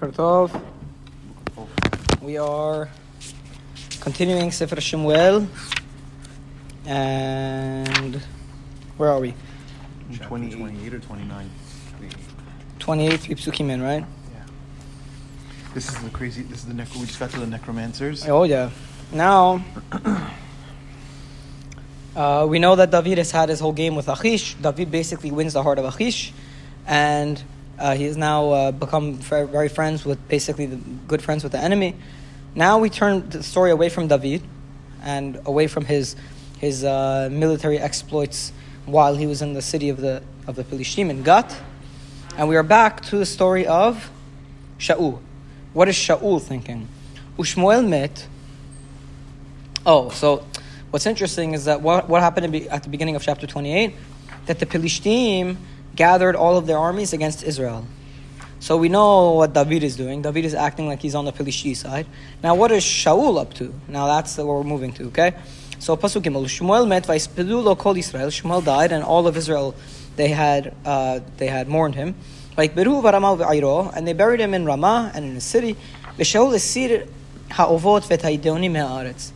Boker We are continuing Sefer Shemuel, and where are we? Chapter 28. 28 or 29? 28, three psukim in, right? Yeah. This is the crazy, this is the, nec- we just got to the necromancers. Oh, yeah. Now, uh, we know that David has had his whole game with Achish. David basically wins the heart of Achish, and uh, he has now uh, become very, friends with basically the good friends with the enemy. Now we turn the story away from David and away from his his uh, military exploits while he was in the city of the of the Philistine in Gat, and we are back to the story of Shaul. What is Shaul thinking? Ushmoel met. Oh, so what's interesting is that what, what happened at the beginning of chapter 28? That the Philistine gathered all of their armies against Israel. So we know what David is doing. David is acting like he's on the Philistine side. Now, what is Shaul up to? Now, that's what we're moving to, okay? So, Pasuk Gimel, Shmuel met vaispidu lo kol Israel. Shmuel died, and all of Israel, they had, uh, they had mourned him. Vaikberu varamal ve'ayro, and they buried him in Ramah and in the city. V'Shaul esir ha'ovot.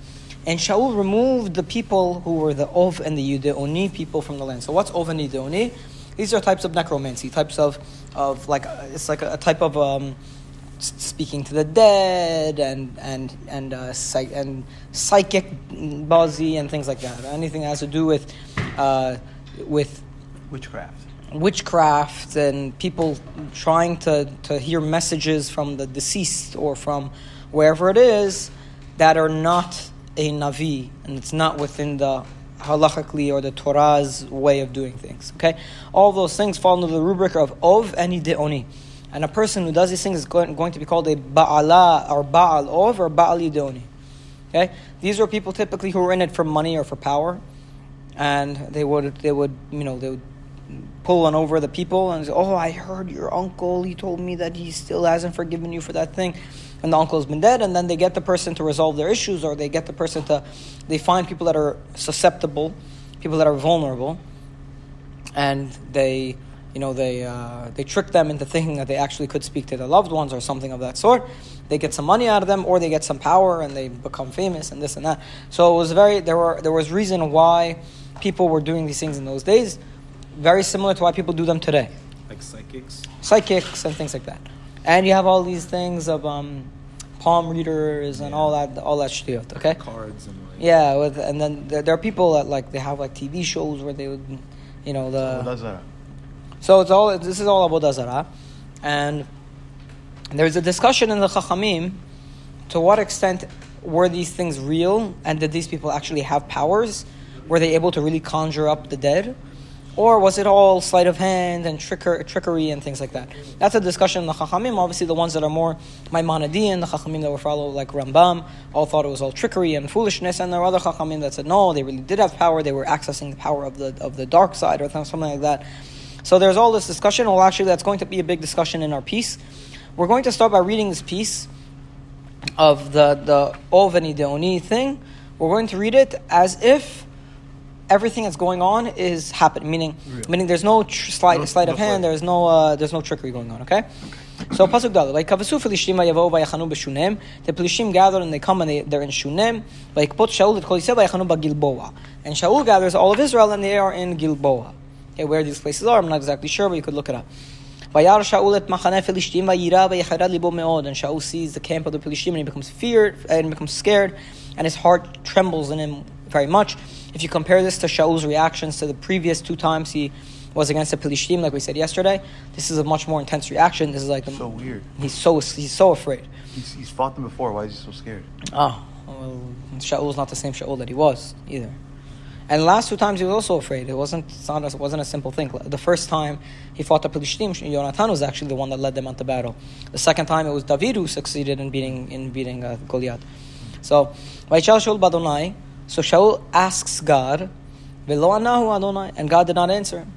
And Shaul removed the people who were the Ov and the Yudeoni people from the land. So what's Ov and Yudeoni? These are types of necromancy, types of, of like, it's like a, a type of um, speaking to the dead and, and, and, uh, psych, and psychic bazi and things like that. Anything that has to do with, uh, with Witchcraft. witchcraft and people trying to, to hear messages from the deceased or from wherever it is that are not a navi and it's not within the halachically or the Torah's way of doing things. Okay, all those things fall under the rubric of ov and ideoni. And a person who does these things is going, to be called a ba'ala or ba'al ov or ba'al ideoni. Okay, these are people typically who are in it for money or for power, and they would they would you know they would pull on over the people and say, "Oh, I heard your uncle. He told me that he still hasn't forgiven you for that thing." And the uncle's been dead, and then they get the person to resolve their issues, or they get the person to, they find people that are susceptible, people that are vulnerable, and they, you know, they uh, they trick them into thinking that they actually could speak to their loved ones or something of that sort. They get some money out of them, or they get some power, and they become famous, and this and that. So it was very there were there was reason why people were doing these things in those days, very similar to why people do them today Like psychics. psychics and things like that. And you have all these things of um, palm readers and all that, all that shit. Okay. Cards and like. Yeah, with and then there, there are people that like they have like TV shows where they would, you know, the so it's all this is all avodah zarah, and there's a discussion in the Chachamim to what extent were these things real and did these people actually have powers? Were they able to really conjure up the dead? Or was it all sleight of hand and tricker, trickery and things like that? That's a discussion in the Chachamim. Obviously, the ones that are more Maimonidean, the Chachamim that were follow like Rambam, all thought it was all trickery and foolishness. And there are other Chachamim that said, no, they really did have power. They were accessing the power of the, of the dark side or something like that. So there's all this discussion. Well, actually, that's going to be a big discussion in our piece. We're going to start by reading this piece of the the Oveni Deoni thing. We're going to read it as if everything that's going on is happening. Meaning, Real. meaning there's no tr- sleight, No- sleight no of hand. There's no uh, there's no trickery going on. Okay. So pasuk daled. Like kavasu Philistine vayavo vayachanu b'shunem. The Philistine gather and they come and they, they're in Shunem. Like pot Shaul et kol Yisrael vayachanu b'Gilboa. And Shaul gathers all of Israel and they are in Gilboa. Okay, where these places are, I'm not exactly sure, but you could look it up. Vayar Shaul et machane Philistine vayira vayachara libo meod. And Shaul sees the camp of the Philistine and he becomes feared and becomes scared, and his heart trembles in him very much. If you compare this to Shaul's reactions to the previous two times he was against the Philistine, like we said yesterday, this is a much more intense reaction. This is like the, So weird. He's so he's so afraid. He's, he's fought them before. Why is he so scared? Oh, well, Shaul's not the same Shaul that he was either. And the last two times he was also afraid. It wasn't, not a, it wasn't a simple thing. The first time he fought the Philistine, Jonathan was actually the one that led them onto battle. The second time it was David who succeeded in beating in beating uh, Goliath. So, Vaychal Shaul Badonai. So Shaul asks God, Adonai, and God did not answer him.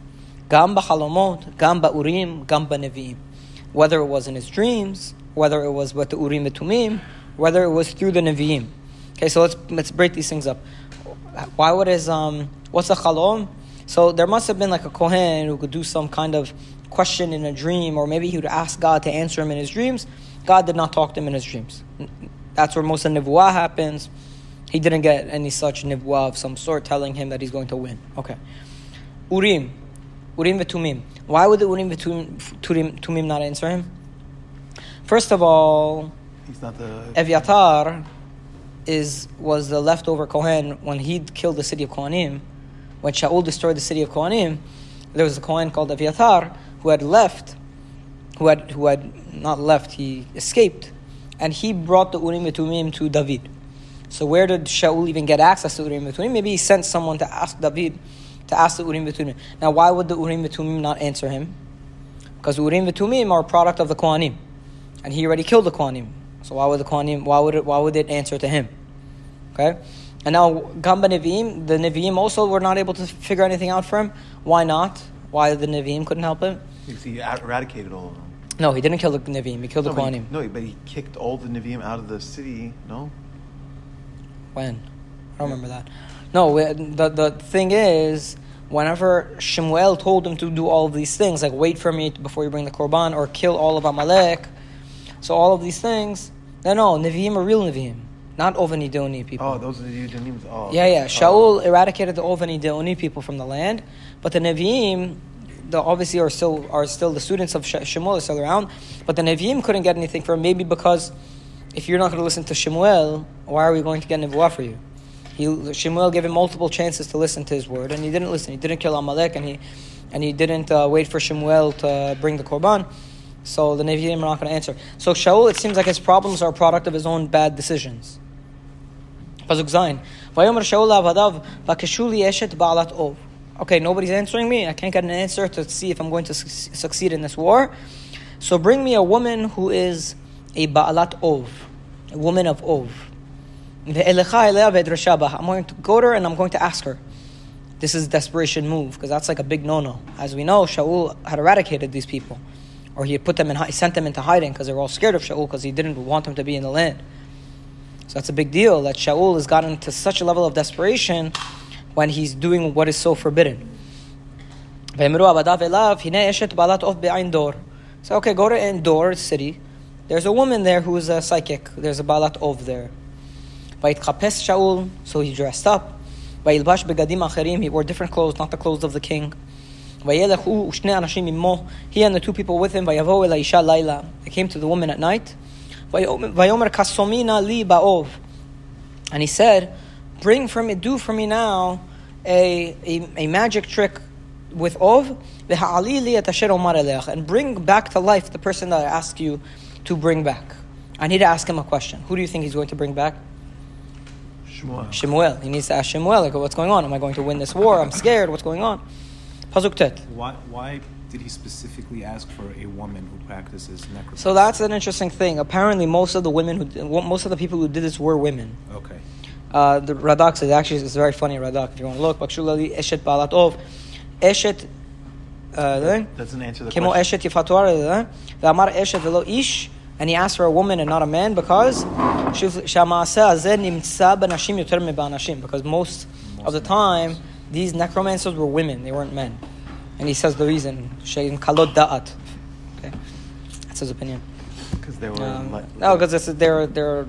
Gam b'chalomot, gam ba'urim, gam ba'nevi'im. Whether it was in his dreams, whether it was with the urim and tumim, whether it was through the nevi'im. Okay, so let's let's break these things up. Why would his um what's a chalom? So there must have been like a kohen who could do some kind of question in a dream, or maybe he would ask God to answer him in his dreams, God did not talk to him in his dreams. That's where most of Nivuah happens. He didn't get any such Nivuah of some sort telling him that he's going to win. Okay. Urim. Urim v'tumim. Why would the Urim v'tumim not answer him? First of all, He's not the. Eviatar is was the leftover Kohen when he killed the city of Kohanim. When Shaul destroyed the city of Kohanim, there was a Kohen called Eviatar who had left, who had who had not left, he escaped, and he brought the Urim Tumim to David. So where did Shaul even get access to Urim Tumim? Maybe he sent someone to ask David to ask the Urim Tumim. Now, why would the Urim Tumim not answer him? Because Urim Tumim are a product of the Kohanim, and he already killed the Kohanim. So why would the Kohanim? Why would it? Why would it answer to him? Okay. And now Gamba Nevi'im, the Nevi'im also were not able to figure anything out for him. Why not? Why the Nevi'im couldn't help him? Because he er, eradicated all of them. No, he didn't kill the Nevi'im. He killed no, the he, Kohanim. no, but he kicked all the Nevi'im out of the city. No. When? I don't remember that. No, the the thing is, whenever Shemuel told him to do all of these things, like wait for me before you bring the korban or kill all of Amalek, so all of these things, no, no, Nevi'im are real Nevi'im, not Ovani Deoni people. Oh, those are the Nevi'im. Oh. Yeah, yeah. oh. Shaul eradicated the Ovani Deoni people from the land, but the Nevi'im, the obviously are still are still the students of Sh- Shemuel are still around, but the Nevi'im couldn't get anything from him, maybe because if you're not going to listen to Shemuel, why are we going to get Nevuah for you? He, Shemuel gave him multiple chances to listen to his word, and he didn't listen. He didn't kill Amalek, and he and he didn't uh, wait for Shemuel to bring the korban. So the Nevi'im are not going to answer. So Shaul, it seems like his problems are a product of his own bad decisions. Pasuk Zayin. Vayomer Shaul avadav vakeshuli eshet ov. Okay, nobody's answering me. I can't get an answer to see if I'm going to su- succeed in this war. So bring me a woman who is a Baalat Ov, a woman of Ov. I'm going to go to her and I'm going to ask her. This is desperation move because that's like a big no-no. As we know, Shaul had eradicated these people, or he put them in, he sent them into hiding because they were all scared of Shaul because he didn't want them to be in the land. So that's a big deal that Shaul has gotten to such a level of desperation when he's doing what is so forbidden. So okay, go to Endor city There's a woman there who is a psychic. There's a balat ov there. ויתחפש שאול, so he dressed up. וילבש בגדים אחרים, he wore different clothes, not the clothes of the king. וילך הוא ושני אנשים עמו, he and the two people with him, ויבואו אל האישה לילה. They came to the woman at night. ויאמר ויאמר, כסומינה לי באוב. And he said, bring for me, do for me now a, a, a magic trick with Ov, v'ha'ali li et asher omar eleach, and bring back to life the person that I asked you to bring back? I need to ask him a question. Who do you think he's going to bring back? Shemuel. Shemuel. He needs to ask Shemuel, like, what's going on? Am I going to win this war? I'm scared. What's going on? Pasuk Tet. Why, why did he specifically ask for a woman who practices necromancy? So that's an interesting thing. Apparently, most of the women who, most of the people who did this were women. Okay. Uh, the Radak says actually it's very funny Radak if you want to look. Bakshulali eshet balatov, eshet. Uh, that's an answer the Kemo question. Eshet Yifatuara, eh? V'amar Eshet Velo Ish, and he asked for a woman and not a man because because most of the time these necromancers were women, they weren't men. And he says the reason. Kalot da'at. Okay. That's his opinion. Because they were um, like, No, because they're they're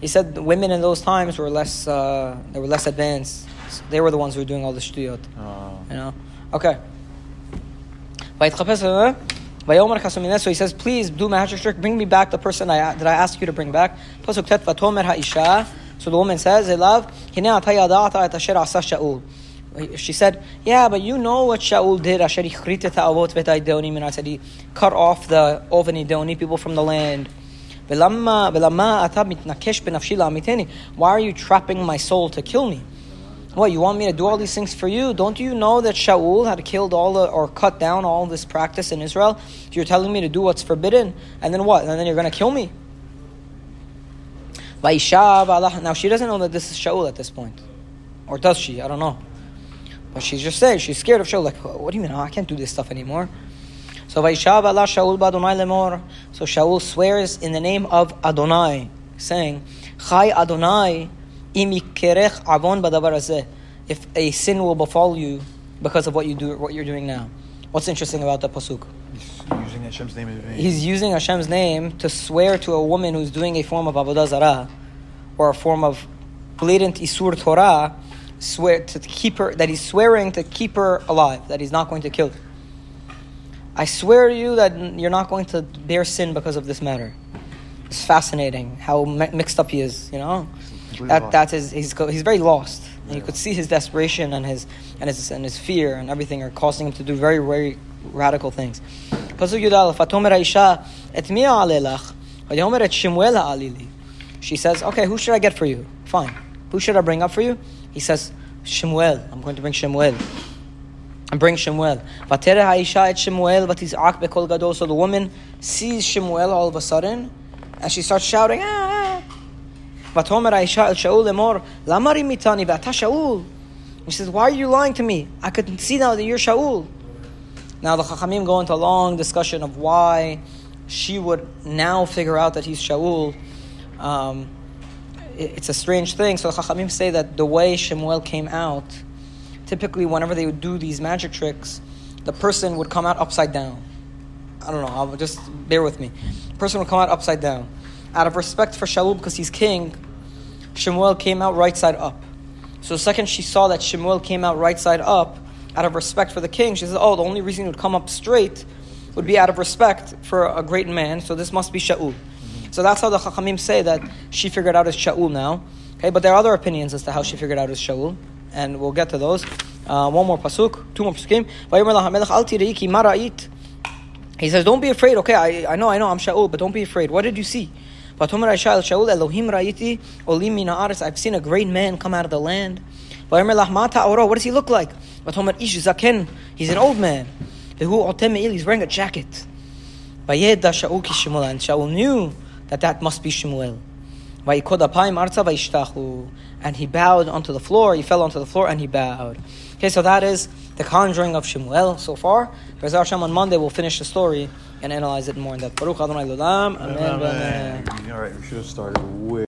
he said women in those times were less uh, they were less advanced. So they were the ones who were doing all the shtuyot. Oh. You know? Okay. So he says, please do Mahashrik, bring me back the person I, that I asked you to bring back. So the woman says, I love, she said, Yeah, but you know what Shaul did. Asher and I said, He cut off the Ovani Deoni people from the land. Why are you trapping my soul to kill me? What, you want me to do all these things for you? Don't you know that Shaul had killed all the, or cut down all this practice in Israel? You're telling me to do what's forbidden? And then what? And then you're going to kill me? Now she doesn't know that this is Shaul at this point. Or does she? I don't know. But she's just saying, she's scared of Shaul. Like, what do you mean? I can't do this stuff anymore. So ba'alah Shaul lemor. So Shaul swears in the name of Adonai, saying, Chai Adonai im yikerech avon. If a sin will befall you because of what you do, what you're doing now. What's interesting about that pasuk? He's using Hashem's name in vain. He's using Hashem's name to swear to a woman who's doing a form of avodah zarah, or a form of blatant isur Torah, swear to keep her that he's swearing to keep her alive, that he's not going to kill her. I swear to you that you're not going to bear sin because of this matter. It's fascinating how mixed up he is. You know, that lost. that is he's he's very lost. And you could see his desperation and his and his and his fear and everything are causing him to do very very radical things. Pasuk Yudal, "Fatomer Aisha et mi alelach, vayomer et Shemuel. She says, "Okay, who should I get for you? Fine. Who should I bring up for you?" He says, "Shemuel. I'm going to bring Shemuel." and bring Shemuel. Vatere Haisha et Shemuel vatizak bekol gadol. So the woman sees Shemuel all of a sudden, and she starts shouting, ah. Vatomer Haisha el Shaul lemor, lamari mitani v'ata Shaul. He says, why are you lying to me? I could see now that you're Shaul. Now the Chachamim go into a long discussion of why she would now figure out that he's Shaul. Um, it's a strange thing. So the Chachamim say that the way Shemuel came out, typically whenever they would do these magic tricks, the person would come out upside down. I don't know. I'll just bear with me. The person would come out upside down. Out of respect for Shaul because he's king, Shemuel came out right side up. So the second she saw that Shemuel came out right side up, out of respect for the king, she said, "Oh, the only reason he would come up straight would be out of respect for a great man. So this must be Shaul." So that's how the Chachamim say that she figured out as Shaul now. Okay, but there are other opinions as to how she figured out as Shaul, and we'll get to those. Uh, one more pasuk, two more pasukim. He says, "Don't be afraid." Okay, I, I know, I know, I'm Shaul, but don't be afraid. What did you see? Aisha el Shaul Elohim ra'iti olim min haaretz. I've seen a great man come out of the land. What does he look like? Ish zaken. He's an old man. He's wearing a jacket. And Shaul knew that that must be Shemuel. And he bowed onto the floor. He fell onto the floor and he bowed. Okay, so that is the conjuring of Shemuel so far. Be'ezrat Hashem on Monday we'll finish the story and analyze it more in depth. Baruch Adonai L'olam. Amen. Amen. All right, we should have started way.